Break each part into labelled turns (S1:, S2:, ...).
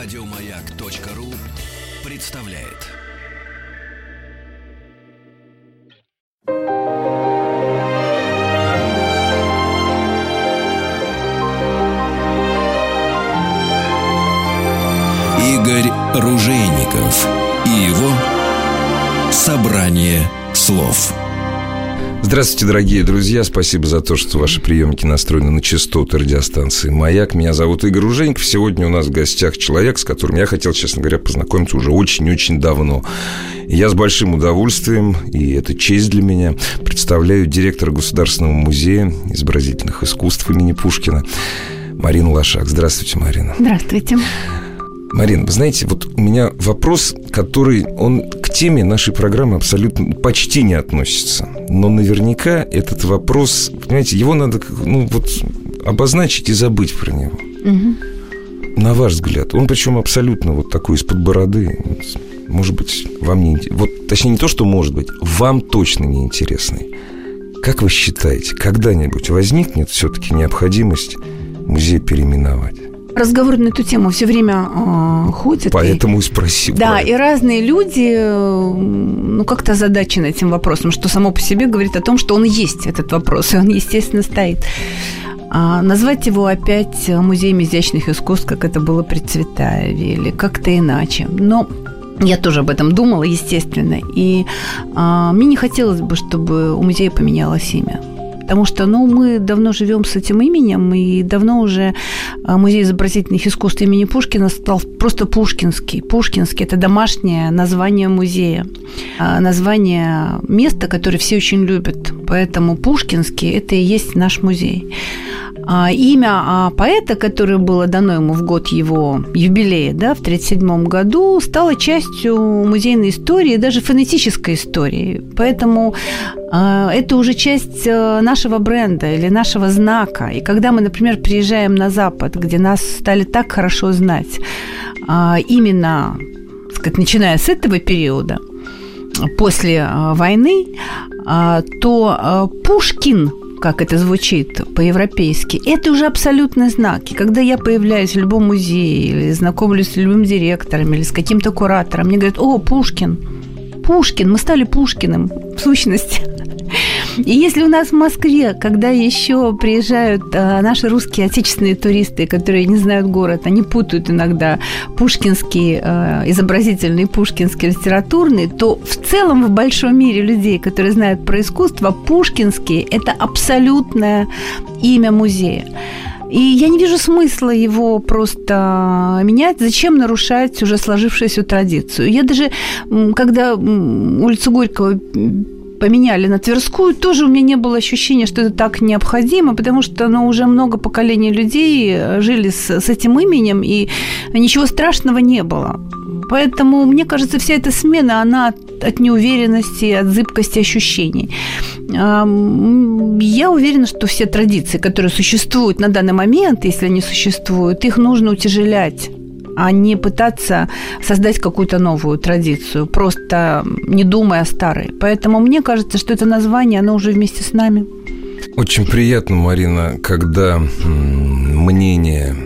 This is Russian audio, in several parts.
S1: Радиомаяк.ру представляет. Игорь Ружейников и его собрание слов.
S2: Здравствуйте, дорогие друзья. Спасибо за то, что ваши приемники настроены на частоты радиостанции «Маяк». Меня зовут Игорь Уженьков. Сегодня у нас в гостях человек, с которым я хотел, честно говоря, познакомиться уже очень-очень давно. И я с большим удовольствием, и это честь для меня, представляю директора Государственного музея изобразительных искусств имени Пушкина Марину Лошак. Здравствуйте, Марина.
S3: Здравствуйте.
S2: Марин, вы знаете, вот у меня вопрос, который, он к теме нашей программы абсолютно почти не относится. Но наверняка этот вопрос, понимаете, его надо, ну, вот обозначить и забыть про него. Угу. На ваш взгляд, он причем абсолютно вот такой из-под бороды. Может быть, вам не... Вот, точнее, не то, что может быть, вам точно не интересный. Как вы считаете, когда-нибудь возникнет все-таки необходимость музей переименовать?
S3: Разговор на эту тему все время э, ходит.
S2: Поэтому и спросил.
S3: Да, и разные люди, э, ну, как-то озадачены этим вопросом, что само по себе говорит о том, что он есть, этот вопрос, и он, естественно, стоит. А назвать его опять музеем изящных искусств, как это было при Цветаеве, или как-то иначе. Но я тоже об этом думала, естественно. И а, мне не хотелось бы, чтобы у музея поменялось имя. Потому что, ну, мы давно живем с этим именем, и давно уже а, музей изобразительных искусств имени Пушкина стал просто Пушкинский. Пушкинский – это домашнее название музея, а, название места, которое все очень любят. Поэтому Пушкинский – это и есть наш музей. А имя поэта, которое было дано ему в год его юбилея, да, в 1937 году, стало частью музейной истории, даже фонетической истории. Поэтому а, это уже часть э, нашего бренда или нашего знака. И когда мы, например, приезжаем на Запад, где нас стали так хорошо знать, а, именно, сказать, начиная с этого периода, после э, войны, а, то э, Пушкин как это звучит по-европейски, это уже абсолютный знак. И когда я появляюсь в любом музее или знакомлюсь с любым директором или с каким-то куратором, мне говорят, о, Пушкин, Пушкин, мы стали Пушкиным, в сущности. И если у нас в Москве, когда еще приезжают а, наши русские отечественные туристы, которые не знают город, они путают иногда пушкинский, а, изобразительный, пушкинский, литературный, то в целом в большом мире людей, которые знают про искусство, пушкинский – это абсолютное имя музея. И я не вижу смысла его просто менять. Зачем нарушать уже сложившуюся традицию? Я даже, когда улицу Горького поменяли на Тверскую, тоже у меня не было ощущения, что это так необходимо, потому что ну, уже много поколений людей э, жили с, с этим именем, и ничего страшного не было. Поэтому, мне кажется, вся эта смена, она от, от неуверенности, от зыбкости ощущений. Я уверена, что все традиции, которые существуют на данный момент, если они существуют, их нужно утяжелять а не пытаться создать какую-то новую традицию, просто не думая о старой. Поэтому мне кажется, что это название, оно уже вместе с нами.
S2: Очень приятно, Марина, когда мнение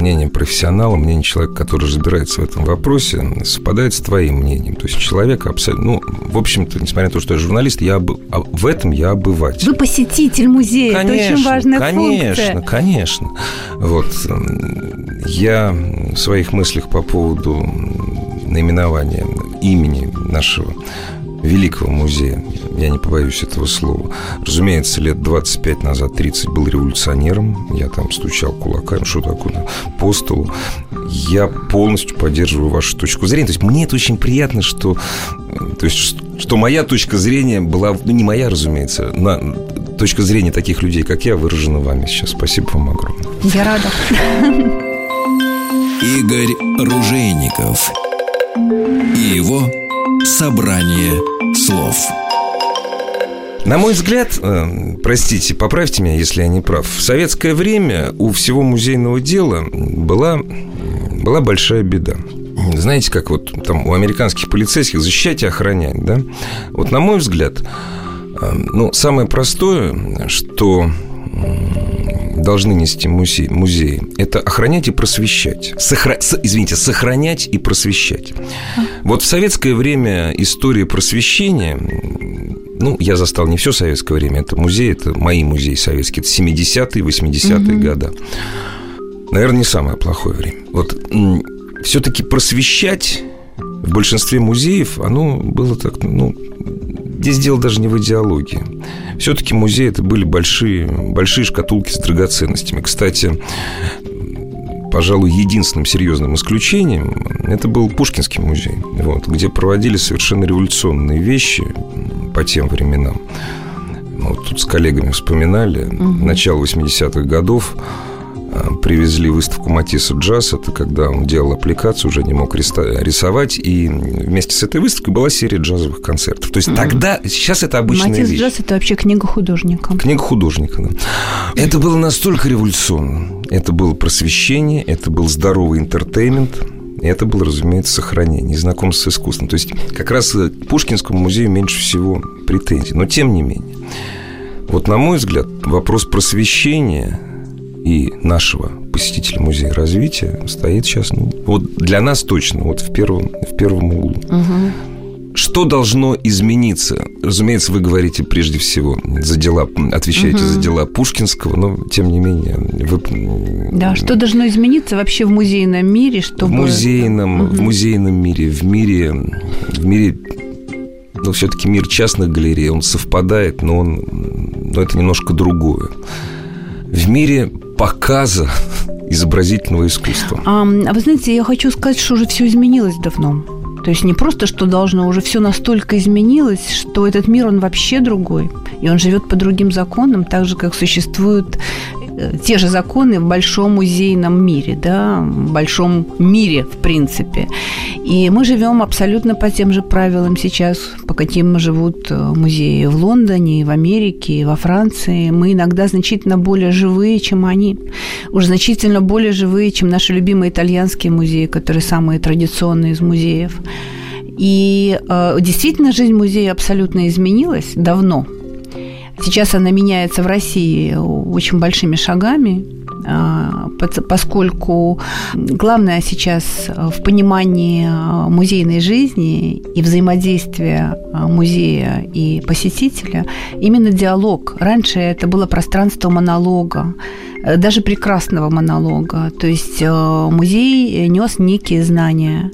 S2: мнение профессионала, мнение человека, который разбирается в этом вопросе, совпадает с твоим мнением. То есть человек абсолютно... Ну, в общем-то, несмотря на то, что я журналист, я об... А в этом я обыватель.
S3: Вы посетитель музея, конечно, это очень важная
S2: конечно,
S3: функция.
S2: Конечно, конечно. Вот. Я в своих мыслях по поводу наименования имени нашего великого музея, я не побоюсь этого слова. Разумеется, лет 25 назад, 30 был революционером, я там стучал кулаками, что такое, по столу. Я полностью поддерживаю вашу точку зрения. То есть мне это очень приятно, что, то есть, что моя точка зрения была, ну, не моя, разумеется, на, точка зрения таких людей, как я, выражена вами сейчас. Спасибо вам огромное.
S3: Я рада.
S1: Игорь Ружейников и его Собрание слов.
S2: На мой взгляд, э, простите, поправьте меня, если я не прав, в советское время у всего музейного дела была, была большая беда. Знаете, как вот там у американских полицейских защищать и охранять, да? Вот на мой взгляд, э, ну, самое простое, что должны нести музей, музеи, это охранять и просвещать. Сохра... С... Извините, сохранять и просвещать. Вот в советское время история просвещения ну, я застал не все советское время, это музей, это мои музеи советские, это 70-е, 80-е угу. годы. Наверное, не самое плохое время. Вот все-таки просвещать в большинстве музеев, оно было так, ну, здесь дело даже не в идеологии. Все-таки музеи это были большие, большие шкатулки с драгоценностями. Кстати, пожалуй, единственным серьезным исключением это был Пушкинский музей, вот, где проводили совершенно революционные вещи по тем временам. Вот тут с коллегами вспоминали. Угу. Начало 80-х годов привезли выставку Матисса Джаз. Это когда он делал аппликацию, уже не мог рисовать. И вместе с этой выставкой была серия джазовых концертов. То есть mm тогда, сейчас это обычная
S3: Матисс
S2: вещь.
S3: Джаз – это вообще книга художника.
S2: Книга художника, да. Это было настолько революционно. Это было просвещение, это был здоровый интертеймент. И это было, разумеется, сохранение, знакомство с искусством. То есть как раз к Пушкинскому музею меньше всего претензий. Но тем не менее. Вот, на мой взгляд, вопрос просвещения и нашего посетителя музея развития стоит сейчас, ну, вот для нас точно, вот в первом, в первом углу. Угу. Что должно измениться? Разумеется, вы говорите прежде всего за дела, отвечаете угу. за дела Пушкинского, но тем не менее вы...
S3: Да, что должно измениться вообще в музейном мире, чтобы...
S2: В музейном, угу. в музейном мире, в мире, в мире ну, все-таки мир частных галерей, он совпадает, но он, но это немножко другое. В мире показа изобразительного искусства.
S3: А, а вы знаете, я хочу сказать, что уже все изменилось давно. То есть не просто, что должно, уже все настолько изменилось, что этот мир, он вообще другой. И он живет по другим законам, так же, как существуют те же законы в большом музейном мире, да, в большом мире, в принципе. И мы живем абсолютно по тем же правилам сейчас, по каким живут э, музеи в Лондоне, в Америке, во Франции. Мы иногда значительно более живые, чем они. Уже значительно более живые, чем наши любимые итальянские музеи, которые самые традиционные из музеев. И э, действительно жизнь музея абсолютно изменилась давно, Сейчас она меняется в России очень большими шагами, а, поскольку главное сейчас в понимании музейной жизни и взаимодействия музея и посетителя именно диалог. Раньше это было пространство монолога, даже прекрасного монолога. То есть э, музей нес некие знания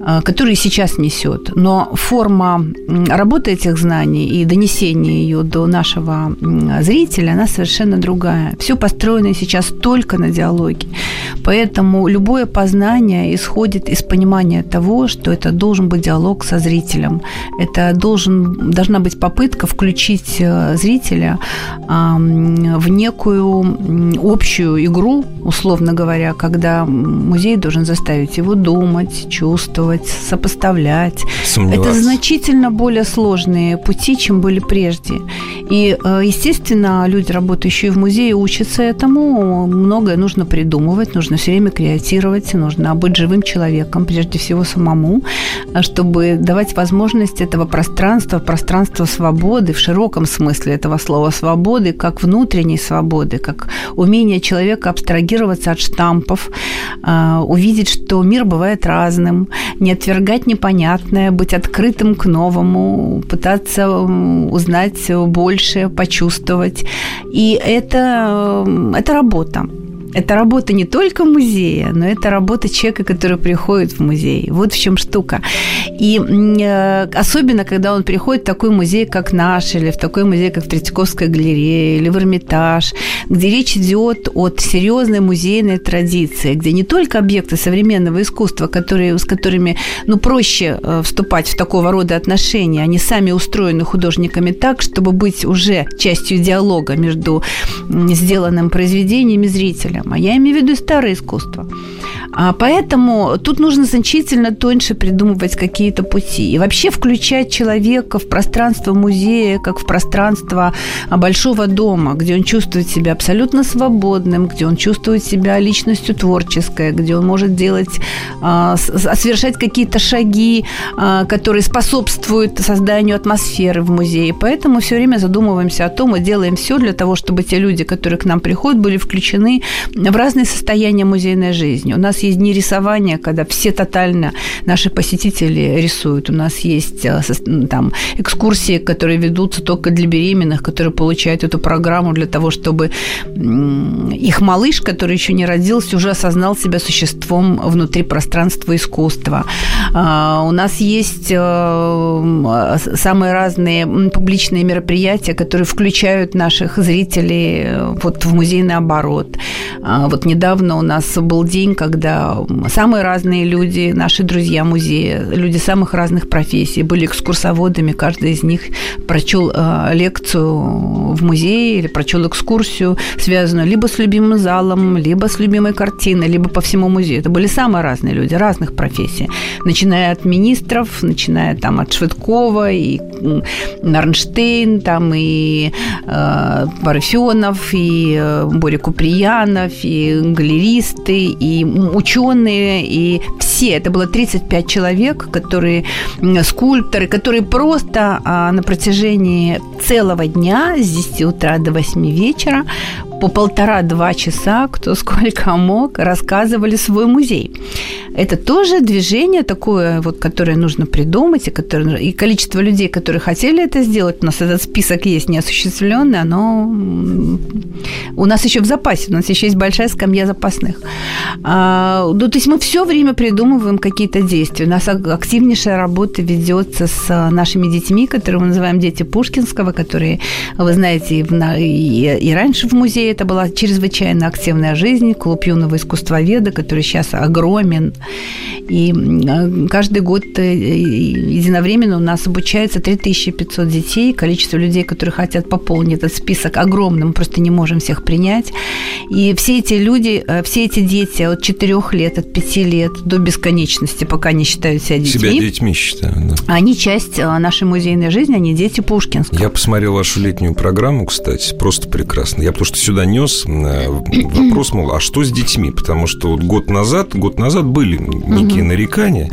S3: Э, который сейчас несет. Но форма работы этих знаний и донесения ее до нашего зрителя, она совершенно другая. Все построено сейчас только на диалоге. Поэтому любое познание исходит из понимания того, что это должен быть диалог со зрителем. Это должен, должна быть попытка включить э, зрителя в некую общую игру, условно говоря, когда музей должен заставить его думать, чувствовать, сравнивать, сопоставлять. Это значительно более сложные пути, чем были прежде. И, э, естественно, люди, работающие в музее, учатся этому. Многое нужно придумывать, нужно все время креатировать, нужно быть живым человеком, прежде всего самому, чтобы давать возможность этого пространства, пространства свободы в широком смысле этого слова свободы, как внутренней свободы, как умение человека абстрагироваться от штампов, э, увидеть, что мир бывает разным, не отвергать непонятное, быть открытым к новому, пытаться узнать больше, почувствовать. И это, это работа. Это работа не только музея, но это работа человека, который приходит в музей. Вот в чем штука. И э, особенно, когда он приходит в такой музей, как наш, или в такой музей, как Третьяковская галерея, или в Эрмитаж, где речь идет о серьезной музейной традиции, где не только объекты современного искусства, которые, с которыми ну, проще э, вступать в такого рода отношения, они сами устроены художниками так, чтобы быть уже частью диалога между сделанным произведением и зрителем, проблема. Я имею в виду старое искусство. А поэтому тут нужно значительно тоньше придумывать какие-то пути. И вообще включать человека в пространство музея, как в пространство большого дома, где он чувствует себя абсолютно свободным, где он чувствует себя личностью творческой, где он может делать, а, совершать какие-то шаги, а, которые способствуют созданию атмосферы в музее. Поэтому все время задумываемся о том и делаем все для того, чтобы те люди, которые к нам приходят, были включены в разные состояния музейной жизни. У нас есть дни рисования, когда все тотально наши посетители рисуют. У нас есть э, там экскурсии, которые ведутся только для беременных, которые получают эту программу для того, чтобы их малыш, который еще не родился, уже осознал себя существом внутри пространства искусства. А, у нас есть э, самые разные публичные мероприятия, которые включают наших зрителей э, вот в музейный оборот. А, вот недавно у нас был день, когда самые разные люди, наши друзья музея, люди самых разных профессий, были экскурсоводами, каждый из них прочел э, лекцию в музее или прочел экскурсию, связанную либо с любимым залом, либо с любимой картиной, либо по всему музею. Это были самые разные люди, разных профессий. Начиная от министров, начиная там от Швыдкова и Нарнштейн, там и э, Парфенов, и э, Боря Куприянов, и галеристы, и ученые, и все. Это было 35 человек, которые скульпторы, которые просто а, на протяжении целого дня с 10 утра до 8 вечера по полтора-два часа, кто сколько мог, рассказывали свой музей. Это тоже движение такое, вот, которое нужно придумать, и, которое, и количество людей, которые хотели это сделать, у нас этот список есть неосуществленный, оно у нас еще в запасе, у нас еще есть большая скамья запасных. А, ну, то есть мы все время придумываем какие-то действия. У нас активнейшая работа ведется с нашими детьми, которые мы называем дети Пушкинского, которые, вы знаете, и, в, и, и раньше в музее это была чрезвычайно активная жизнь, клуб юного искусствоведа, который сейчас огромен. И каждый год э, единовременно у нас обучается 3500 детей. Количество людей, которые хотят пополнить этот список, огромным, мы просто не можем всех принять. И все эти люди, э, все эти дети от 4 лет, от 5 лет до бесконечности, пока не считают себя детьми.
S2: Себя детьми считают, да.
S3: Они часть э, нашей музейной жизни, они дети Пушкинского.
S2: Я посмотрел вашу летнюю программу, кстати, просто прекрасно. Я потому что сюда нес э, вопрос, мол, а что с детьми? Потому что вот год назад, год назад были некие нарекания,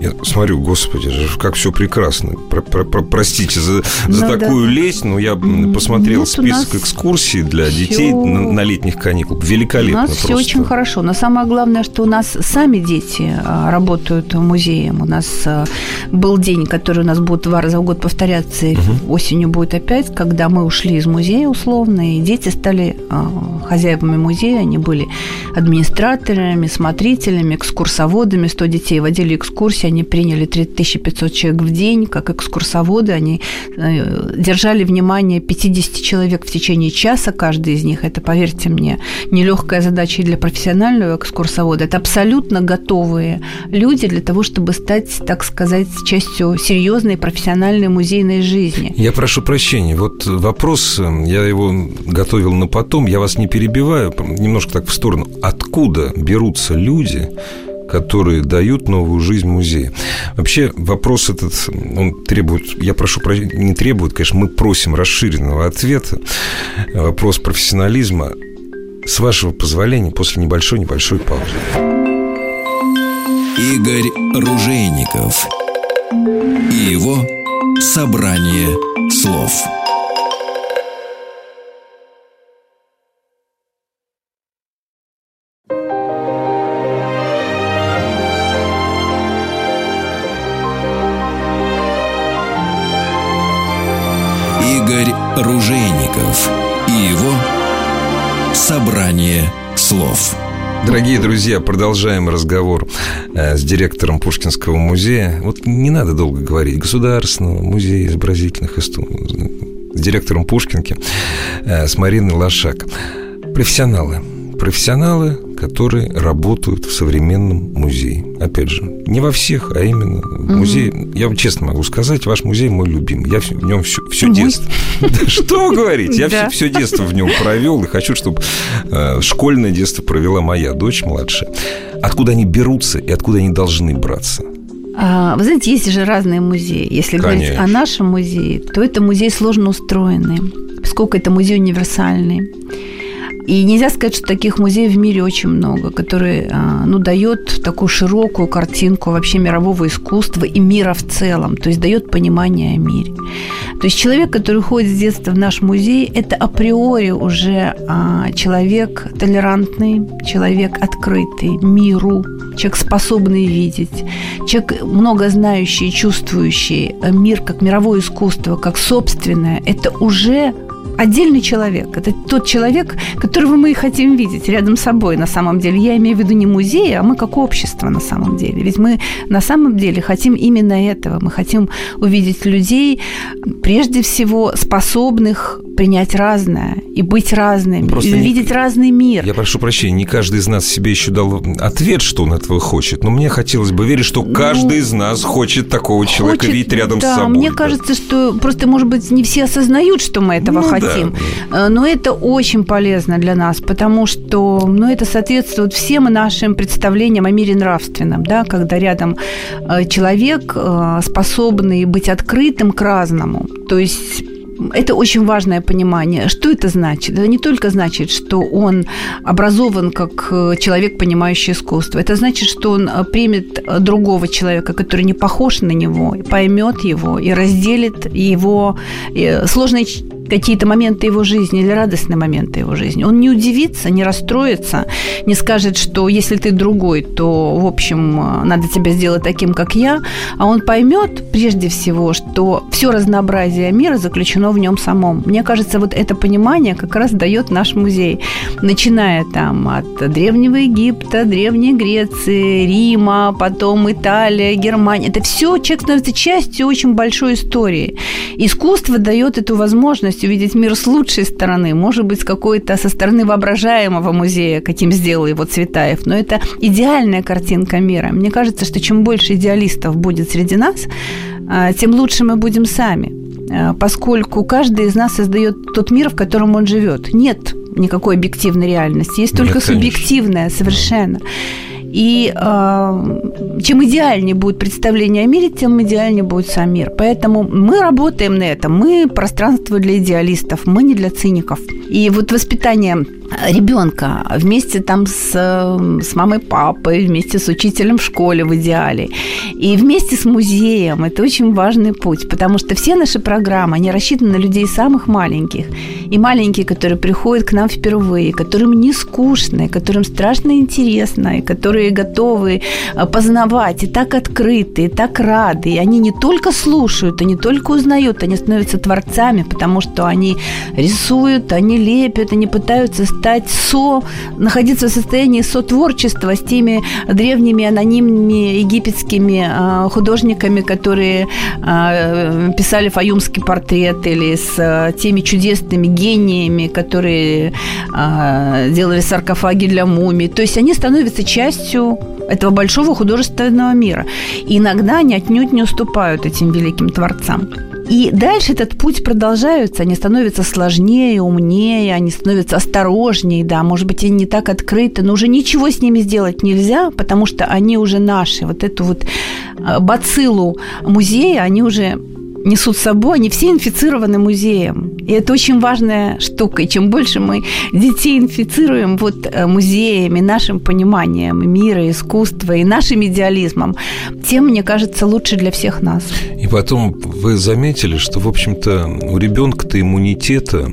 S2: я смотрю, господи, как все прекрасно. Про, про, про, простите за, за ну, такую да. лесть, но я посмотрел Нет, список экскурсий для все... детей на, на летних каникулах. Великолепно.
S3: У нас все очень хорошо. Но самое главное, что у нас сами дети а, работают в музее. У нас а, был день, который у нас будет два раза в год повторяться, и угу. осенью будет опять, когда мы ушли из музея условно, и дети стали а, хозяевами музея. Они были администраторами, смотрителями, экскурсоводами. 100 детей водили экскурсии, они приняли 3500 человек в день, как экскурсоводы, они э, держали внимание 50 человек в течение часа, каждый из них, это, поверьте мне, нелегкая задача и для профессионального экскурсовода, это абсолютно готовые люди для того, чтобы стать, так сказать, частью серьезной профессиональной музейной жизни.
S2: Я прошу прощения, вот вопрос, я его готовил на потом, я вас не перебиваю, немножко так в сторону. Откуда берутся люди, которые дают новую жизнь музею. Вообще вопрос этот, он требует, я прошу прощения, не требует, конечно, мы просим расширенного ответа. Вопрос профессионализма. С вашего позволения, после небольшой-небольшой паузы.
S1: Игорь Ружейников и его «Собрание слов». Ружейников и его «Собрание слов».
S2: Дорогие друзья, продолжаем разговор э, с директором Пушкинского музея. Вот не надо долго говорить. Государственного музея изобразительных искусств. С директором Пушкинки, э, с Мариной Лошак. Профессионалы профессионалы, которые работают в современном музее. Опять же, не во всех, а именно в музее. Я вам честно могу сказать, ваш музей мой любимый. Я в нем все, все детство. Что вы говорите? Я все, детство в нем провел и хочу, чтобы э, школьное детство провела моя дочь младшая. Откуда они берутся и откуда они должны браться?
S3: А, вы знаете, есть же разные музеи. Если Конечно. говорить о нашем музее, то это музей сложно устроенный, поскольку это музей универсальный. И нельзя сказать, что таких музеев в мире очень много, которые а, ну, дает такую широкую картинку вообще мирового искусства и мира в целом, то есть дает понимание о мире. То есть человек, который ходит с детства в наш музей, это априори уже а, человек толерантный, человек открытый миру, человек способный видеть, человек много знающий, чувствующий мир как мировое искусство, как собственное. Это уже отдельный человек. Это тот человек, которого мы и хотим видеть рядом с собой на самом деле. Я имею в виду не музей, а мы как общество на самом деле. Ведь мы на самом деле хотим именно этого. Мы хотим увидеть людей, прежде всего, способных принять разное и быть разными, Просто и увидеть не... разный мир.
S2: Я прошу прощения, не каждый из нас себе еще дал ответ, что он этого хочет, но мне хотелось бы верить, что каждый ну, из нас хочет такого человека хочет, видеть рядом
S3: да,
S2: с собой.
S3: Мне да. кажется, что просто, может быть, не все осознают, что мы этого ну, хотим, да. Э, но это очень полезно для нас, потому что ну, это соответствует всем нашим представлениям о мире нравственном, да, когда рядом э, человек, э, способный быть открытым к разному, то есть это очень важное понимание. Что это значит? Это не только значит, что он образован как э, человек, понимающий искусство. Это значит, что он э, примет другого человека, который не похож на него, поймет его и разделит его э, сложные какие-то моменты его жизни или радостные моменты его жизни. Он не удивится, не расстроится, не скажет, что если ты другой, то, в общем, надо тебя сделать таким, как я, а он поймет прежде всего, что все разнообразие мира заключено в нем самом. Мне кажется, вот это понимание как раз дает наш музей, начиная там от Древнего Египта, Древней Греции, Рима, потом Италия, Германия. Это все человек становится частью очень большой истории. Искусство дает эту возможность возможность увидеть мир с лучшей стороны, может быть, с какой-то со стороны воображаемого музея, каким сделал его Цветаев, но это идеальная картинка мира. Мне кажется, что чем больше идеалистов будет среди нас, а, тем лучше мы будем сами, а, поскольку каждый из нас создает тот мир, в котором он живет. Нет никакой объективной реальности, есть только Нет, субъективная совершенно. И э, чем идеальнее будет представление о мире, тем идеальнее будет сам мир. Поэтому мы работаем на этом. Мы пространство для идеалистов, мы не для циников. И вот воспитание ребенка вместе там с, с мамой, папой, вместе с учителем в школе в идеале. И вместе с музеем. Это очень важный путь, потому что все наши программы, они рассчитаны на людей самых маленьких. И маленькие, которые приходят к нам впервые, которым не скучно, которым страшно интересно, и которые готовы э, познавать, и так открыты, и так рады. И они не только слушают, они только узнают, они становятся творцами, потому что они рисуют, они лепят, они пытаются стать со, находиться в состоянии сотворчества с теми древними анонимными египетскими а, художниками, которые а, писали фаюмский портрет, или с а, теми чудесными гениями, которые делали саркофаги для мумий. То есть они становятся частью этого большого художественного мира. И иногда они отнюдь не уступают этим великим творцам. И дальше этот путь продолжается, они становятся сложнее, умнее, они становятся осторожнее, да, может быть, они не так открыты, но уже ничего с ними сделать нельзя, потому что они уже наши. Вот эту вот э, бациллу музея они уже несут с собой, они все инфицированы музеем. И это очень важная штука. И чем больше мы детей инфицируем вот э, музеями, нашим пониманием мира, искусства и нашим идеализмом, тем, мне кажется, лучше для всех нас.
S2: И потом вы заметили, что, в общем-то, у ребенка-то иммунитета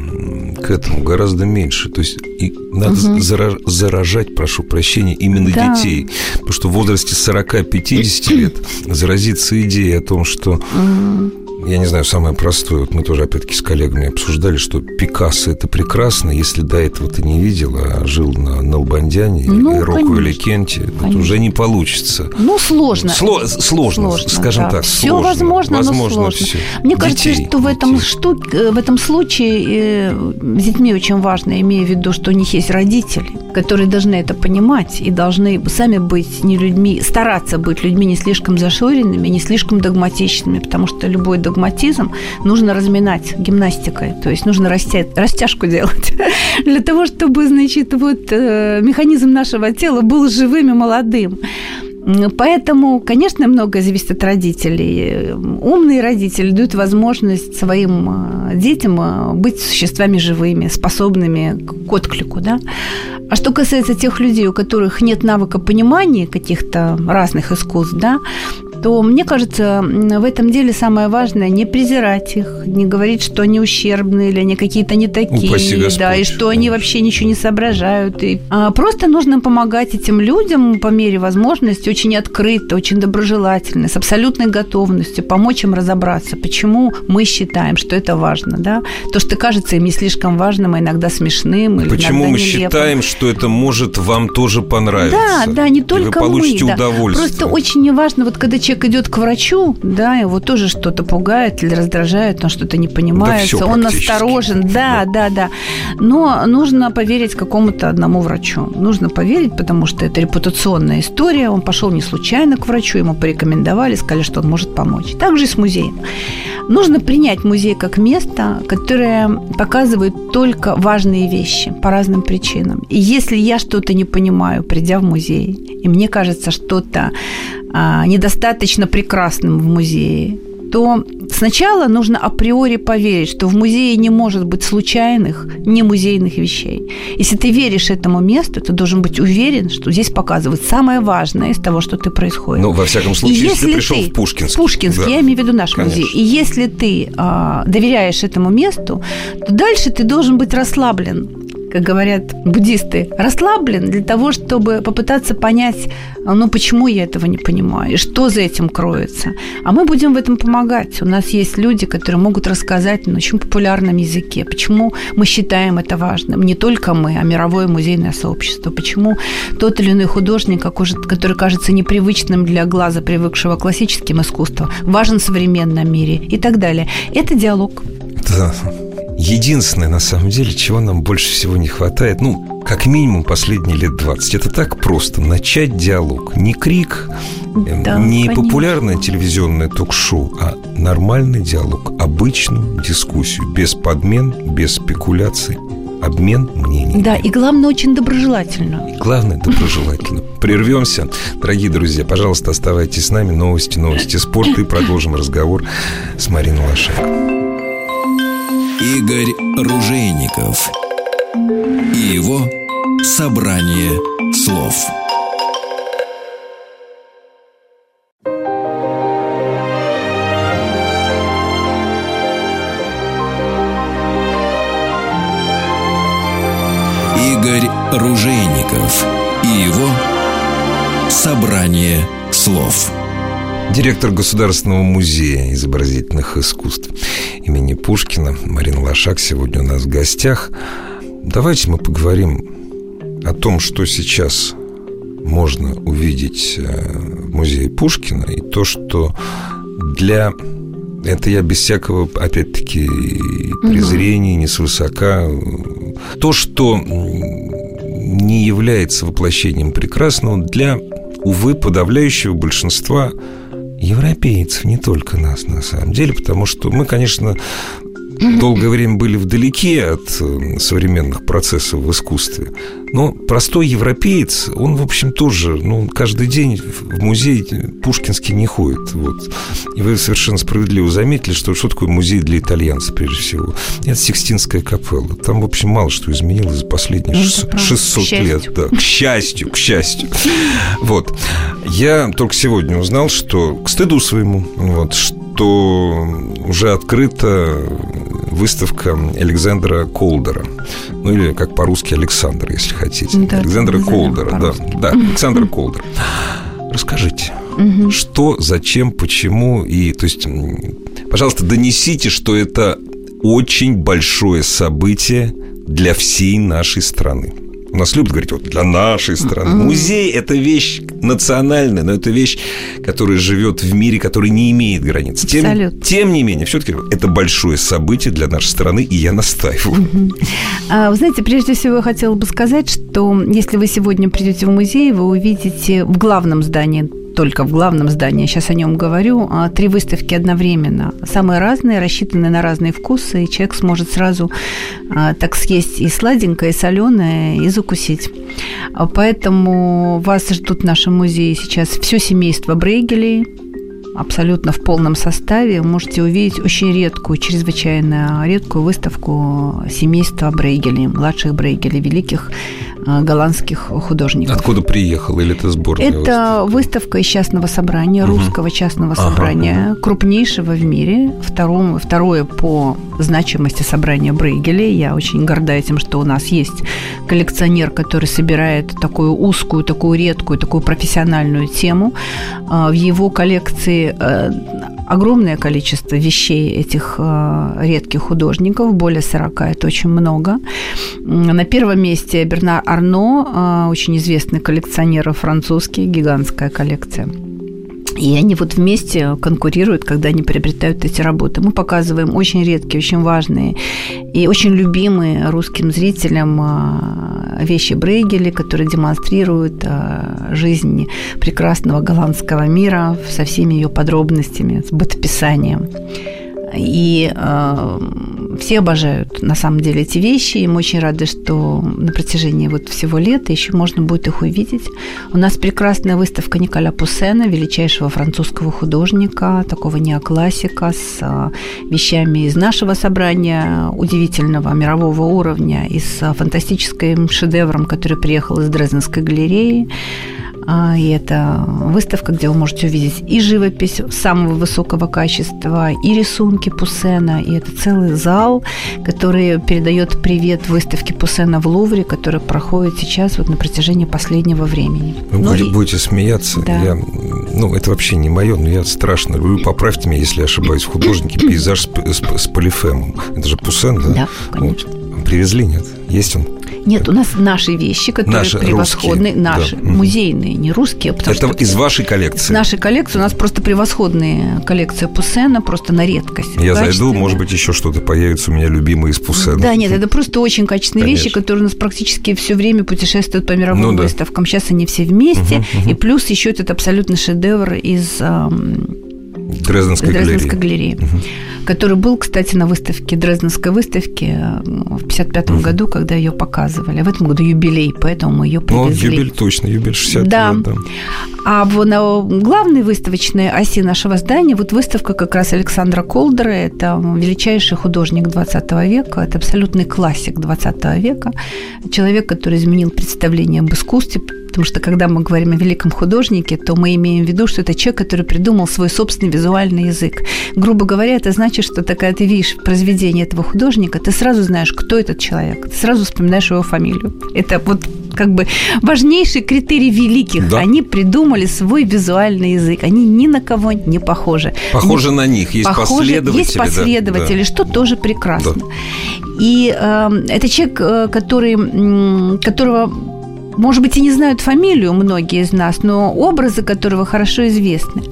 S2: к этому гораздо меньше. То есть и надо угу. заражать, прошу прощения, именно да. детей. Потому что в возрасте 40-50 лет заразиться идеей о том, что угу я не знаю, самое простое, вот мы тоже опять-таки с коллегами обсуждали, что Пикассо это прекрасно, если до этого ты не видел, а жил на Налбандяне ну, или Роквелле Кенте, это уже не получится.
S3: Ну, сложно.
S2: Сло- сложно, сложно, скажем да. так,
S3: Все
S2: сложно.
S3: возможно, возможно но сложно. Все. Мне детей, кажется, что в этом, штук, э, в этом случае э, с детьми очень важно, имея в виду, что у них есть родители, которые должны это понимать и должны сами быть не людьми, стараться быть людьми не слишком зашоренными, не слишком догматичными, потому что любой догматизм нужно разминать гимнастикой, то есть нужно растя... растяжку делать для того, чтобы, значит, вот э, механизм нашего тела был живым и молодым. Поэтому, конечно, многое зависит от родителей. Умные родители дают возможность своим э, детям э, быть существами живыми, способными к отклику. Да? А что касается тех людей, у которых нет навыка понимания каких-то разных искусств, да, то мне кажется, в этом деле самое важное не презирать их, не говорить, что они ущербные или они какие-то не такие, Господь, да, и что они вообще ничего не соображают. И, а, просто нужно помогать этим людям по мере возможности очень открыто, очень доброжелательно, с абсолютной готовностью помочь им разобраться, почему мы считаем, что это важно, да. То, что кажется им не слишком важным, а иногда смешным. Или
S2: почему
S3: иногда
S2: мы считаем, что это может вам тоже понравиться?
S3: Да, да, не только
S2: и вы получите
S3: мы.
S2: удовольствие.
S3: Да. Просто очень важно, вот когда человек идет к врачу, да, его тоже что-то пугает или раздражает, он что-то не понимает, да он насторожен, да, да, да, да. Но нужно поверить какому-то одному врачу. Нужно поверить, потому что это репутационная история. Он пошел не случайно к врачу, ему порекомендовали, сказали, что он может помочь. Так же и с музеем. Нужно принять музей как место, которое показывает только важные вещи по разным причинам. И если я что-то не понимаю, придя в музей, и мне кажется что-то недостаточно прекрасным в музее, то сначала нужно априори поверить, что в музее не может быть случайных, не музейных вещей. Если ты веришь этому месту, ты должен быть уверен, что здесь показывают самое важное из того, что ты происходит.
S2: Ну, во всяком случае, и если, если ты пришел ты, в Пушкинский.
S3: Пушкинский, да. я имею в виду наш Конечно. музей. И если ты а, доверяешь этому месту, то дальше ты должен быть расслаблен как говорят буддисты, расслаблен для того, чтобы попытаться понять, ну, почему я этого не понимаю, и что за этим кроется. А мы будем в этом помогать. У нас есть люди, которые могут рассказать на очень популярном языке, почему мы считаем это важным. Не только мы, а мировое музейное сообщество. Почему тот или иной художник, который кажется непривычным для глаза, привыкшего к классическим искусствам, важен в современном мире и так далее. Это диалог.
S2: Да единственное, на самом деле, чего нам больше всего не хватает, ну, как минимум последние лет 20, это так просто начать диалог. Не крик, эм, да, не конечно. популярное телевизионное ток-шоу, а нормальный диалог, обычную дискуссию, без подмен, без спекуляций обмен мнений.
S3: Да, и главное, очень доброжелательно.
S2: И главное, доброжелательно. Прервемся. Дорогие друзья, пожалуйста, оставайтесь с нами. Новости, новости спорта. И продолжим разговор с Мариной Лошак.
S1: Игорь Ружейников и его собрание слов. Игорь Ружейников и его собрание слов.
S2: Директор Государственного музея изобразительных искусств имени Пушкина Марина Лошак сегодня у нас в гостях. Давайте мы поговорим о том, что сейчас можно увидеть э, в музее Пушкина и то, что для это я без всякого, опять-таки, презрения, не свысока. То, что не является воплощением прекрасного для, увы, подавляющего большинства европейцев, не только нас на самом деле, потому что мы, конечно, долгое время были вдалеке от э, современных процессов в искусстве. Но простой европеец, он, в общем, тоже, ну, каждый день в музей Пушкинский не ходит. Вот. И вы совершенно справедливо заметили, что что такое музей для итальянцев, прежде всего. Это Сикстинская капелла. Там, в общем, мало что изменилось за последние 600, 600 лет. Да, к счастью, к счастью. Вот. Я только сегодня узнал, что, к стыду своему, вот, что уже открыта выставка Александра Колдера. Ну, или как по-русски Александр, если хотите. Да, Александра Колдера, да. Да, Александр Колдер. Расскажите, угу. что, зачем, почему и, то есть, Пожалуйста, донесите, что это очень большое событие для всей нашей страны. Нас любят говорить, вот для нашей страны. Mm-hmm. Музей – это вещь национальная, но это вещь, которая живет в мире, который не имеет границ. Тем, тем не менее, все-таки это большое событие для нашей страны, и я настаиваю.
S3: Mm-hmm. А, вы знаете, прежде всего я хотела бы сказать, что если вы сегодня придете в музей, вы увидите в главном здании только в главном здании, сейчас о нем говорю, а, три выставки одновременно. Самые разные, рассчитанные на разные вкусы, и человек сможет сразу а, так съесть и сладенькое, и соленое, и закусить. А, поэтому вас ждут в нашем музее сейчас все семейство Брейгелей, абсолютно в полном составе. Вы можете увидеть очень редкую, чрезвычайно редкую выставку семейства Брейгелей, младших Брейгелей, великих голландских художников.
S2: Откуда приехал? Или это сборная
S3: Это выставка, выставка из частного собрания, угу. русского частного ага, собрания, крупнейшего в мире, второе, второе по значимости собрания Брейгеля. Я очень горда этим, что у нас есть коллекционер, который собирает такую узкую, такую редкую, такую профессиональную тему. Э, в его коллекции э, огромное количество вещей этих редких художников, более 40, это очень много. На первом месте Бернар Арно, а, очень известный коллекционер французский, гигантская коллекция. И они вот вместе конкурируют, когда они приобретают эти работы. Мы показываем очень редкие, очень важные и очень любимые русским зрителям а, вещи Брейгеля, которые демонстрируют а, жизнь прекрасного голландского мира со всеми ее подробностями, с бытописанием. И э, все обожают на самом деле эти вещи, и мы очень рады, что на протяжении вот всего лета еще можно будет их увидеть. У нас прекрасная выставка Николя Пуссена, величайшего французского художника, такого неоклассика, с э, вещами из нашего собрания, удивительного мирового уровня, и с фантастическим шедевром, который приехал из Дрезденской галереи. А, и это выставка, где вы можете увидеть и живопись самого высокого качества, и рисунки Пуссена, и это целый зал, который передает привет выставке Пуссена в Лувре, которая проходит сейчас вот на протяжении последнего времени.
S2: Вы ну, будете, и... будете смеяться. Да. Я, ну, это вообще не мое, но я страшно люблю. Поправьте меня, если я ошибаюсь. Художники пейзаж с, с, с полифемом. Это же Пуссен, да?
S3: Да, конечно.
S2: Вот. Привезли, нет? Есть он?
S3: Нет, у нас наши вещи, которые наши превосходные, русские, наши, да. музейные, не русские.
S2: Потому Это что из вашей коллекции?
S3: Нашей коллекции. У нас просто превосходные коллекция Пуссена, просто на редкость.
S2: Я зайду, может быть, еще что-то появится у меня любимые из Пуссена.
S3: Да, нет, это просто очень качественные Конечно. вещи, которые у нас практически все время путешествуют по мировым ну, выставкам. Да. Сейчас они все вместе. Угу, угу. И плюс еще этот абсолютно шедевр из
S2: Дрезденской,
S3: Дрезденской галереи. галереи угу. Который был, кстати, на выставке, Дрезденской выставке в 55 угу. году, когда ее показывали. В этом году юбилей, поэтому мы ее ну, привезли.
S2: Ну, юбилей точно, юбилей 60
S3: да. лет, да. А в, на главной выставочной оси нашего здания вот выставка как раз Александра Колдера. Это величайший художник 20 века, это абсолютный классик 20 века. Человек, который изменил представление об искусстве, потому что когда мы говорим о великом художнике, то мы имеем в виду, что это человек, который придумал свой собственный визуальный язык. Грубо говоря, это значит, что такая ты видишь произведение этого художника, ты сразу знаешь, кто этот человек, ты сразу вспоминаешь его фамилию. Это вот как бы важнейший критерий великих. Да. Они придумали свой визуальный язык. Они ни на кого не похожи.
S2: Похожи Они... на них. Есть похожи... последователи.
S3: Есть последователи, да. что да. тоже прекрасно. Да. И э, это человек, э, который, которого может быть, и не знают фамилию многие из нас, но образы которого хорошо известны,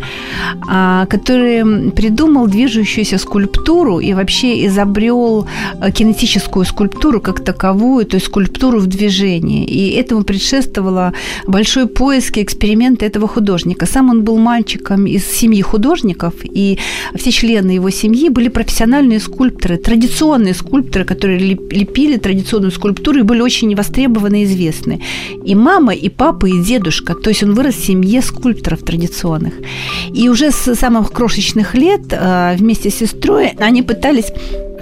S3: а, который придумал движущуюся скульптуру и вообще изобрел э, кинетическую скульптуру как таковую, то есть скульптуру в движении. И этому предшествовало большой поиск и эксперимент этого художника. Сам он был мальчиком из семьи художников, и все члены его семьи были профессиональные скульпторы, традиционные скульпторы, которые лепили традиционную скульптуру и были очень востребованы и известны и мама, и папа, и дедушка. То есть он вырос в семье скульпторов традиционных. И уже с самых крошечных лет э, вместе с сестрой они пытались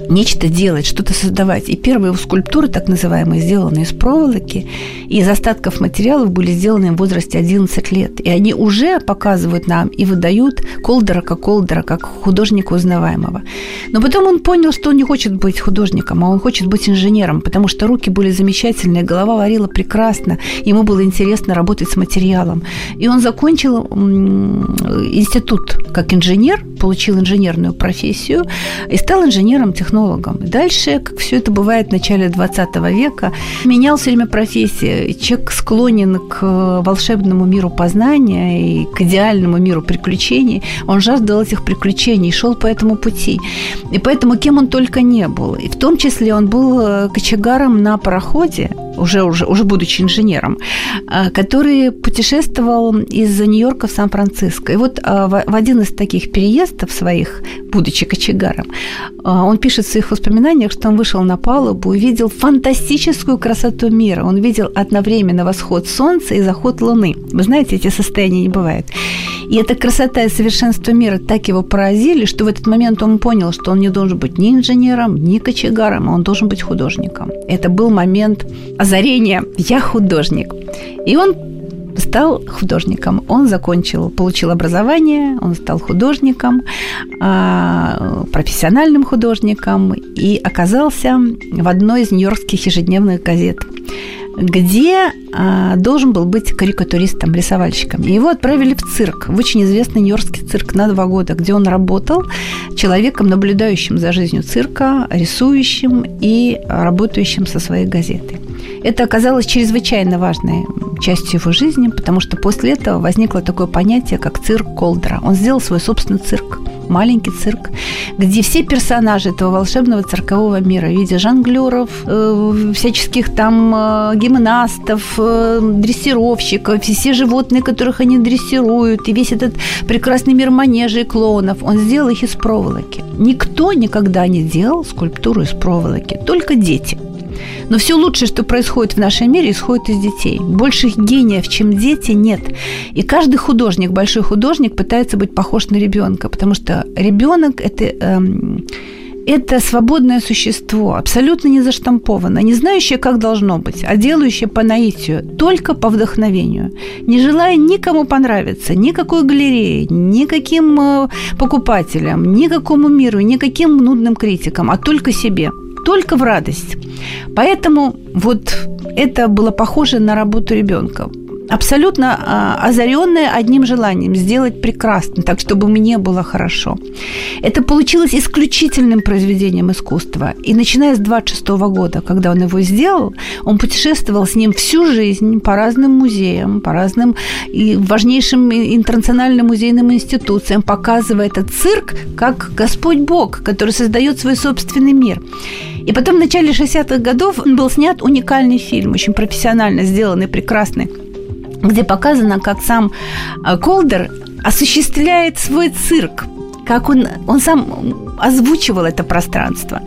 S3: нечто делать, что-то создавать. И первые скульптуры, так называемые, сделаны из проволоки, из остатков материалов были сделаны в возрасте 11 лет. И они уже показывают нам и выдают Колдера как Колдера, как художника узнаваемого. Но потом он понял, что он не хочет быть художником, а он хочет быть инженером, потому что руки были замечательные, голова варила прекрасно, ему было интересно работать с материалом. И он закончил институт как инженер, получил инженерную профессию и стал инженером-технологом. Дальше, как все это бывает в начале 20 века, менял все время профессии. Человек склонен к волшебному миру познания и к идеальному миру приключений. Он жаждал этих приключений, шел по этому пути. И поэтому кем он только не был. И в том числе он был э, кочегаром на пароходе, уже, уже, уже будучи инженером, э, который путешествовал из Нью-Йорка в Сан-Франциско. И вот э, в один из таких переездов своих, будучи кочегаром, он пишет в своих воспоминаниях, что он вышел на палубу и видел фантастическую красоту мира. Он видел одновременно восход солнца и заход луны. Вы знаете, эти состояния не бывают. И эта красота и совершенство мира так его поразили, что в этот момент он понял, что он не должен быть ни инженером, ни кочегаром, а он должен быть художником. Это был момент озарения «я художник». И он стал художником. Он закончил, получил образование, он стал художником, а, профессиональным художником и оказался в одной из нью-йоркских ежедневных газет где а, должен был быть карикатуристом, рисовальщиком. И его отправили в цирк, в очень известный нью-йоркский цирк на два года, где он работал человеком, наблюдающим за жизнью цирка, рисующим и работающим со своей газетой. Это оказалось чрезвычайно важной частью его жизни, потому что после этого возникло такое понятие, как цирк Колдера. Он сделал свой собственный цирк, маленький цирк, где все персонажи этого волшебного циркового мира в виде жонглеров, э, всяческих там э, гимнастов, э, дрессировщиков, все животные, которых они дрессируют, и весь этот прекрасный мир манежа и клоунов, он сделал их из проволоки. Никто никогда не делал скульптуру из проволоки, только дети – но все лучшее, что происходит в нашем мире, исходит из детей. Больших гениев, чем дети, нет. И каждый художник, большой художник, пытается быть похож на ребенка, потому что ребенок это эм, это свободное существо, абсолютно не заштампованное, не знающее, как должно быть, а делающее по наитию, только по вдохновению, не желая никому понравиться, никакой галерее, никаким э, покупателям, никакому миру, никаким нудным критикам, а только себе – только в радость. Поэтому вот это было похоже на работу ребенка абсолютно а, озаренная одним желанием сделать прекрасно, так чтобы мне было хорошо. Это получилось исключительным произведением искусства. И начиная с 26 года, когда он его сделал, он путешествовал с ним всю жизнь по разным музеям, по разным и важнейшим интернациональным музейным институциям, показывая этот цирк как Господь Бог, который создает свой собственный мир. И потом в начале 60-х годов был снят уникальный фильм, очень профессионально сделанный, прекрасный, где показано, как сам э, Колдер осуществляет свой цирк, как он, он сам озвучивал это пространство.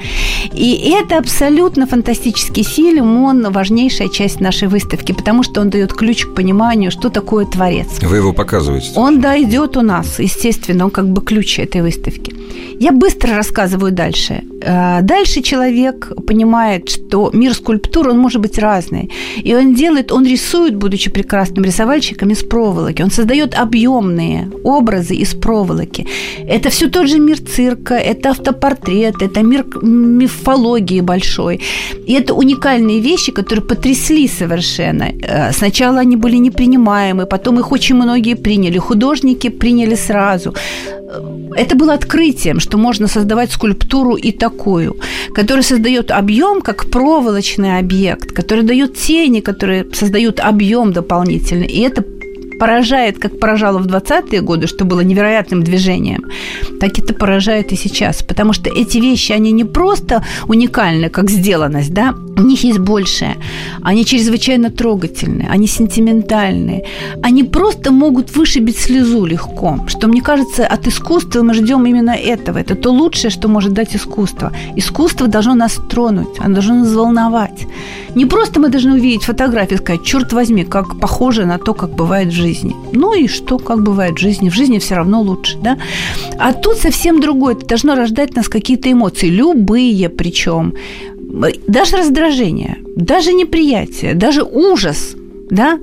S3: И это абсолютно фантастический фильм, он важнейшая часть нашей выставки, потому что он дает ключ к пониманию, что такое творец.
S2: Вы его показываете?
S3: Он, да, идет у нас, естественно, он как бы ключ этой выставки. Я быстро рассказываю дальше. Э, дальше человек понимает, что мир скульптур, он может быть разный. И он делает, он рисует, будучи прекрасным рисовальщиком, из проволоки. Он создает объемные образы из проволоки. Это все тот же мир цирка, это автопортрет, это мир мифологии большой. И это уникальные вещи, которые потрясли совершенно. Э, сначала они были непринимаемы, потом их очень многие приняли. Художники приняли сразу это было открытием, что можно создавать скульптуру и такую, которая создает объем как проволочный объект, который дает тени, которые создают объем дополнительный. И это поражает, как поражало в 20-е годы, что было невероятным движением, так это поражает и сейчас. Потому что эти вещи, они не просто уникальны, как сделанность, да, у них есть большее. Они чрезвычайно трогательные, они сентиментальные. Они просто могут вышибить слезу легко. Что, мне кажется, от искусства мы ждем именно этого. Это то лучшее, что может дать искусство. Искусство должно нас тронуть, оно должно нас волновать. Не просто мы должны увидеть фотографию и сказать, черт возьми, как похоже на то, как бывает в жизни. Ну и что, как бывает в жизни? В жизни все равно лучше, да? А тут совсем другое. Это должно рождать нас какие-то эмоции, любые причем даже раздражение, даже неприятие, даже ужас, да,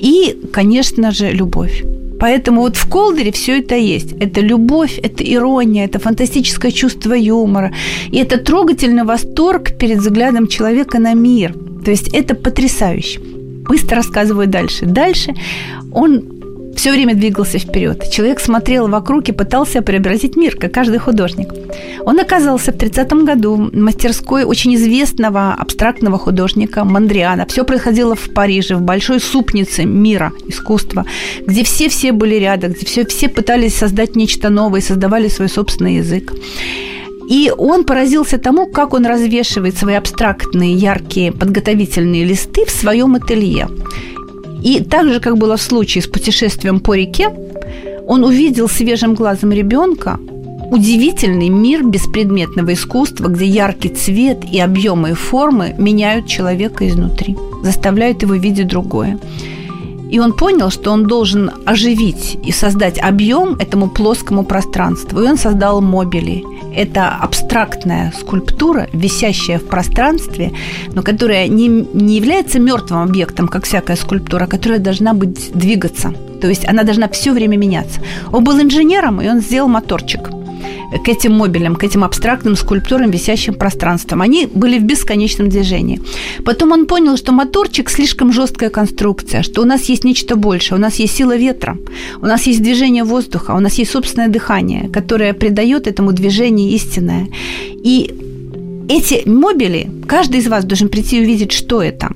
S3: и, конечно же, любовь. Поэтому вот в Колдере все это есть. Это любовь, это ирония, это фантастическое чувство юмора. И это трогательный восторг перед взглядом человека на мир. То есть это потрясающе. Быстро рассказываю дальше. Дальше он все время двигался вперед. Человек смотрел вокруг и пытался преобразить мир, как каждый художник. Он оказался в 30-м году в мастерской очень известного абстрактного художника Мандриана. Все происходило в Париже, в большой супнице мира искусства, где все-все были рядом, где все, все пытались создать нечто новое, создавали свой собственный язык. И он поразился тому, как он развешивает свои абстрактные, яркие, подготовительные листы в своем ателье. И так же, как было в случае с путешествием по реке, он увидел свежим глазом ребенка удивительный мир беспредметного искусства, где яркий цвет и объемы и формы меняют человека изнутри, заставляют его видеть другое. И он понял, что он должен оживить и создать объем этому плоскому пространству. И он создал мобили. Это абстрактная скульптура, висящая в пространстве, но которая не, не является мертвым объектом, как всякая скульптура, которая должна быть двигаться. То есть она должна все время меняться. Он был инженером, и он сделал моторчик – к этим мобилям, к этим абстрактным скульптурам, висящим пространством. Они были в бесконечном движении. Потом он понял, что моторчик слишком жесткая конструкция, что у нас есть нечто большее, у нас есть сила ветра, у нас есть движение воздуха, у нас есть собственное дыхание, которое придает этому движению истинное. И эти мобили, каждый из вас должен прийти и увидеть, что это.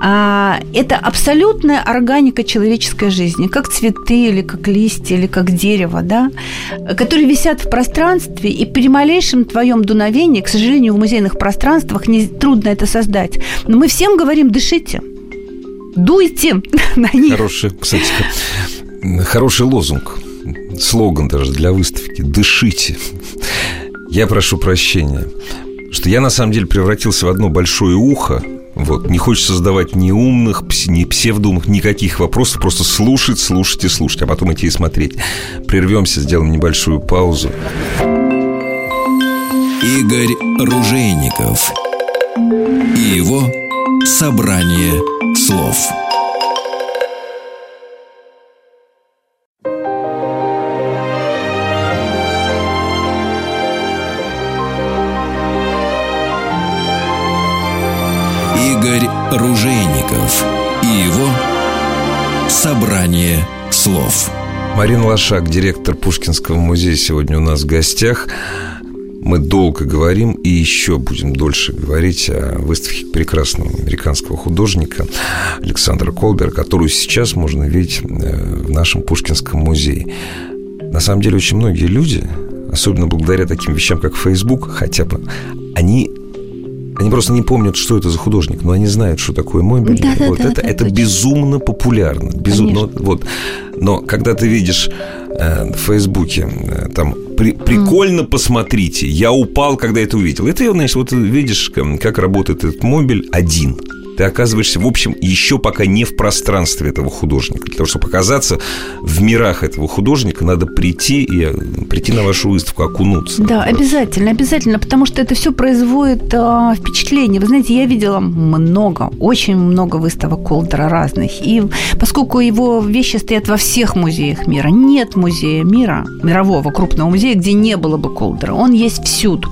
S3: А, это абсолютная органика человеческой жизни, как цветы или как листья или как дерево, да, которые висят в пространстве, и при малейшем твоем дуновении, к сожалению, в музейных пространствах не, трудно это создать. Но мы всем говорим, дышите, дуйте на них.
S2: Хороший, кстати, хороший лозунг, слоган даже для выставки «Дышите». Я прошу прощения, что я на самом деле превратился в одно большое ухо, вот. Не хочется задавать ни умных, ни псевдоумных, никаких вопросов. Просто слушать, слушать и слушать, а потом идти и смотреть. Прервемся, сделаем небольшую паузу.
S1: Игорь Ружейников и его «Собрание слов». Ружейников и его «Собрание слов».
S2: Марина Лошак, директор Пушкинского музея, сегодня у нас в гостях. Мы долго говорим и еще будем дольше говорить о выставке прекрасного американского художника Александра Колбера, которую сейчас можно видеть э, в нашем Пушкинском музее. На самом деле очень многие люди, особенно благодаря таким вещам, как Facebook, хотя бы, они они просто не помнят, что это за художник, но они знают, что такое Мобиль. Да, да, вот да, это, да, это безумно популярно. Безумно, вот. Но когда ты видишь э, в Фейсбуке э, там при, прикольно mm. посмотрите, я упал, когда это увидел. Это, знаешь, вот видишь, как работает этот мобиль один ты оказываешься, в общем, еще пока не в пространстве этого художника. Для того, чтобы оказаться в мирах этого художника, надо прийти и э, прийти на вашу выставку, окунуться.
S3: Да, обязательно, обязательно, потому что это все производит э, впечатление. Вы знаете, я видела много, очень много выставок Колдера разных. И поскольку его вещи стоят во всех музеях мира, нет музея мира, мирового крупного музея, где не было бы Колдера. Он есть всюду.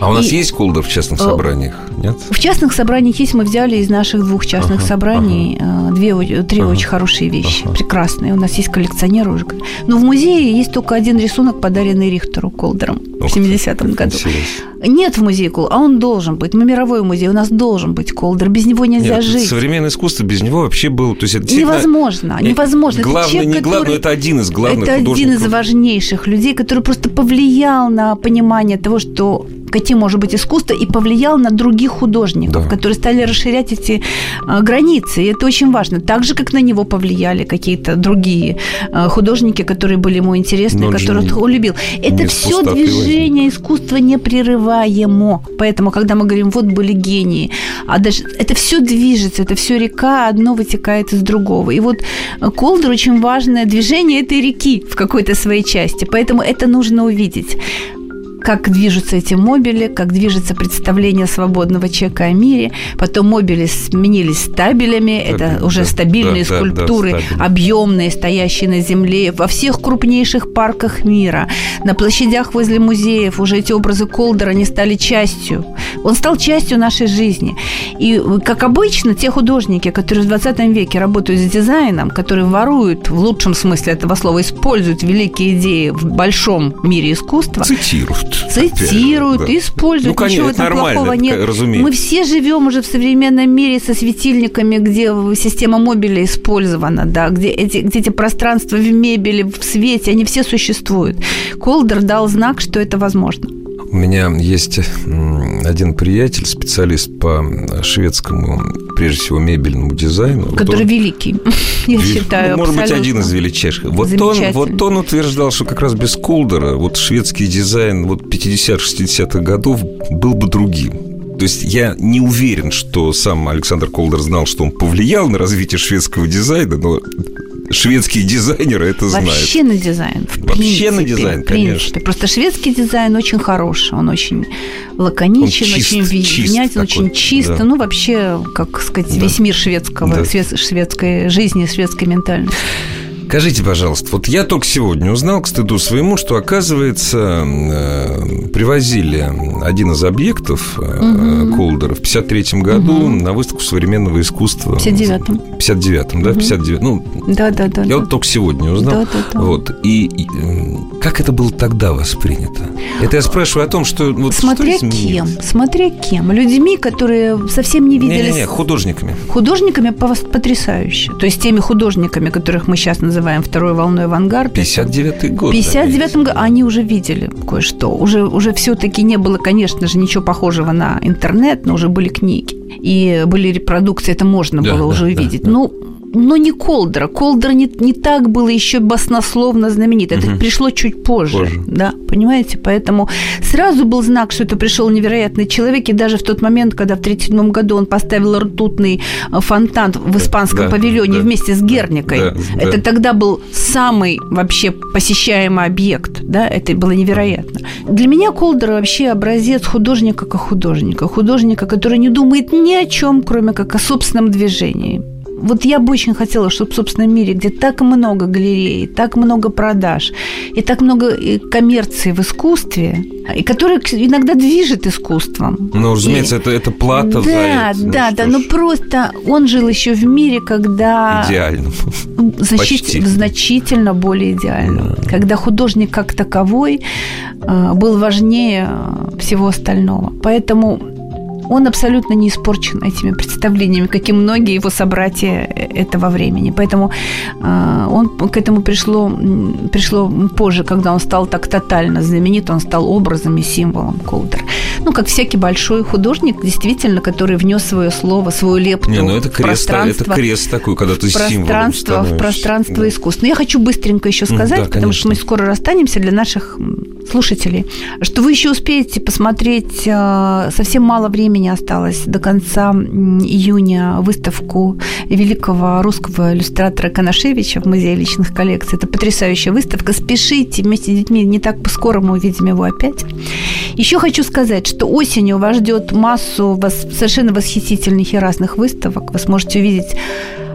S2: А у нас и... есть Колдер в частных э, собраниях? Нет?
S3: В частных собраниях есть. Мы взяли из наших двух частных ага, собраний ага. Э, две, три ага. очень хорошие вещи, ага. прекрасные. У нас есть коллекционеры уже. Но в музее есть только один рисунок, подаренный Рихтеру Колдером Ух в 70-м году. Интересно. Нет в музее Колдера, а он должен быть. Мы мировой музей, у нас должен быть Колдер. Без него нельзя Нет, жить.
S2: Современное искусство без него вообще было... То есть это
S3: невозможно, невозможно.
S2: Главное, это человек, не главное, который... это один из главных
S3: Это один из важнейших людей, который просто повлиял на понимание того, что каким может быть искусство, и повлиял на других художников, да. которые стали расширять эти а, границы. И это очень важно. Так же, как на него повлияли какие-то другие а, художники, которые были ему интересны, Но которых он любил. Это все движение искусства непрерываемо. Поэтому, когда мы говорим, вот были гении, а даже это все движется, это все река, одно вытекает из другого. И вот Колдер очень важное движение этой реки в какой-то своей части. Поэтому это нужно увидеть. Как движутся эти мобили, как движется представление свободного человека о мире. Потом мобили сменились стабилями. Стабиль, Это уже да, стабильные да, скульптуры, да, да, объемные, стоящие на земле. Во всех крупнейших парках мира. На площадях возле музеев уже эти образы Колдера, они стали частью. Он стал частью нашей жизни. И, как обычно, те художники, которые в 20 веке работают с дизайном, которые воруют, в лучшем смысле этого слова, используют великие идеи в большом мире искусства.
S2: Цитируют.
S3: Цитируют, да. используют. Ну, конечно, Ничего там плохого нет. Разумеется. Мы все живем уже в современном мире со светильниками, где система мобиля использована, да, где эти, где эти пространства в мебели, в свете, они все существуют. Колдер дал знак, что это возможно.
S2: У меня есть один приятель, специалист по шведскому, прежде всего, мебельному дизайну.
S3: Который вот он, великий, я считаю.
S2: Ну, может быть, один из величайших. Вот он, вот он утверждал, что как раз без Кулдера вот шведский дизайн вот 50-60-х годов был бы другим. То есть я не уверен, что сам Александр Колдер знал, что он повлиял на развитие шведского дизайна, но шведские дизайнеры это знают.
S3: Вообще на дизайн. В
S2: Вообще принципе, на дизайн, конечно.
S3: Просто шведский дизайн очень хороший, он очень лаконичен, он чист, очень внимателен, очень чисто. Да. Ну, вообще, как сказать, да. весь мир шведского, да. шведской жизни, шведской ментальности.
S2: Скажите, пожалуйста, вот я только сегодня узнал, к стыду своему, что, оказывается, э, привозили один из объектов угу. Колдера в 53 году угу. на выставку современного искусства. В
S3: 59-м.
S2: 59-м, да? Угу. 59 Ну,
S3: да, да, да.
S2: Я
S3: да.
S2: вот только сегодня узнал. Да, да, да. Вот. И, и как это было тогда воспринято? Это я спрашиваю о том, что...
S3: Вот, Смотря что кем. Смотря кем. Людьми, которые совсем не видели... Не-не-не,
S2: художниками.
S3: Художниками потрясающе. То есть теми художниками, которых мы сейчас называем называем второй волной авангард.
S2: 59-й год.
S3: 59 году они уже видели кое-что. Уже, уже все-таки не было, конечно же, ничего похожего на интернет, но уже были книги. И были репродукции, это можно да, было да, уже увидеть. Да, да. Ну, но не Колдера. Колдер не, не так было еще баснословно знаменит. Это угу. пришло чуть позже, позже. Да, понимаете? Поэтому сразу был знак, что это пришел невероятный человек. И даже в тот момент, когда в 1937 году он поставил ртутный э, фонтан в испанском да, павильоне да, вместе с Герникой, да, это да. тогда был самый вообще посещаемый объект. Да, это было невероятно. Для меня Колдер вообще образец художника как художника. Художника, который не думает ни о чем, кроме как о собственном движении вот я бы очень хотела, чтобы в собственном мире, где так много галерей, так много продаж, и так много коммерции в искусстве, и которая иногда движет искусством.
S2: Ну, разумеется, и... это, это плата
S3: да, за это. Ну, да, да, но просто он жил еще в мире, когда...
S2: Идеально.
S3: Значит, значительно более идеально. Да. Когда художник как таковой э, был важнее всего остального. Поэтому он абсолютно не испорчен этими представлениями, как и многие его собратья этого времени. Поэтому э, он к этому пришло, пришло позже, когда он стал так тотально знаменит, он стал образом и символом Колдер. Ну, как всякий большой художник, действительно, который внес свое слово, свою лепту
S2: Не, ну это крест, это крест такой, когда ты
S3: пространство, в пространство да. искусства. Но я хочу быстренько еще сказать, да, потому что мы скоро расстанемся для наших слушателей, что вы еще успеете посмотреть э, совсем мало времени осталось до конца июня выставку великого русского иллюстратора Канашевича в Музее личных коллекций. Это потрясающая выставка. Спешите вместе с детьми, не так скоро мы увидим его опять. Еще хочу сказать, что осенью вас ждет массу совершенно восхитительных и разных выставок. Вы сможете увидеть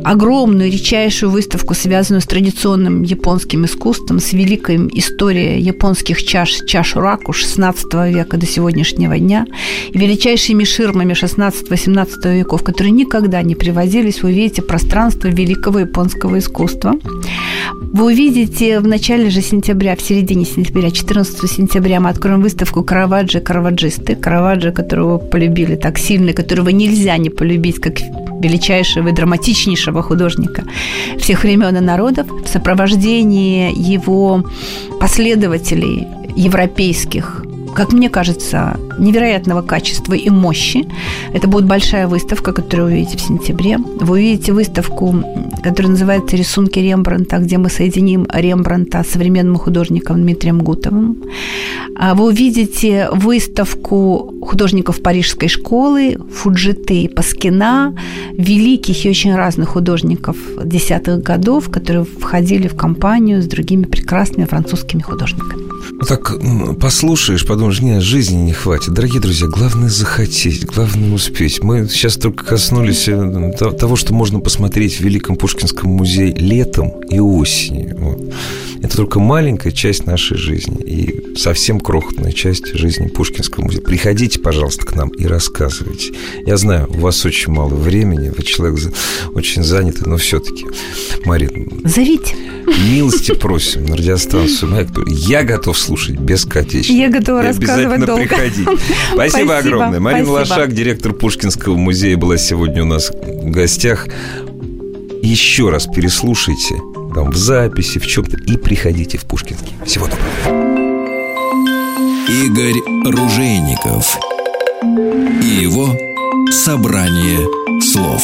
S3: огромную, редчайшую выставку, связанную с традиционным японским искусством, с великой историей японских чаш, чаш ракуш 16 века до сегодняшнего дня, и величайшими ширмами 16-18 веков, которые никогда не привозились, вы увидите пространство великого японского искусства. Вы увидите в начале же сентября, в середине сентября, 14 сентября мы откроем выставку Караваджи Караваджисты. Караваджи, которого полюбили так сильно, которого нельзя не полюбить, как величайшего и драматичнейшего художника всех времен и народов, в сопровождении его последователей европейских как мне кажется, невероятного качества и мощи. Это будет большая выставка, которую вы увидите в сентябре. Вы увидите выставку, которая называется «Рисунки Рембранта», где мы соединим Рембранта с современным художником Дмитрием Гутовым. А вы увидите выставку художников Парижской школы, Фуджиты Паскина, великих и очень разных художников десятых годов, которые входили в компанию с другими прекрасными французскими художниками.
S2: Ну так послушаешь, подумаешь, нет, жизни не хватит. Дорогие друзья, главное захотеть, главное успеть. Мы сейчас только коснулись э, того, что можно посмотреть в Великом Пушкинском музее летом и осенью. Вот. Это только маленькая часть нашей жизни и совсем крохотная часть жизни Пушкинского музея. Приходите, пожалуйста, к нам и рассказывайте. Я знаю, у вас очень мало времени, вы человек очень занятый, но все-таки, Марина...
S3: Зовите.
S2: Милости просим на радиостанцию «Маяк». Я готов слушать бесконечно.
S3: Я готова и рассказывать долго.
S2: приходить. Спасибо, Спасибо огромное. Марина Спасибо. Лошак, директор Пушкинского музея, была сегодня у нас в гостях. Еще раз переслушайте там в записи, в чем-то, и приходите в Пушкинский. Всего доброго.
S1: Игорь Ружейников и его собрание слов.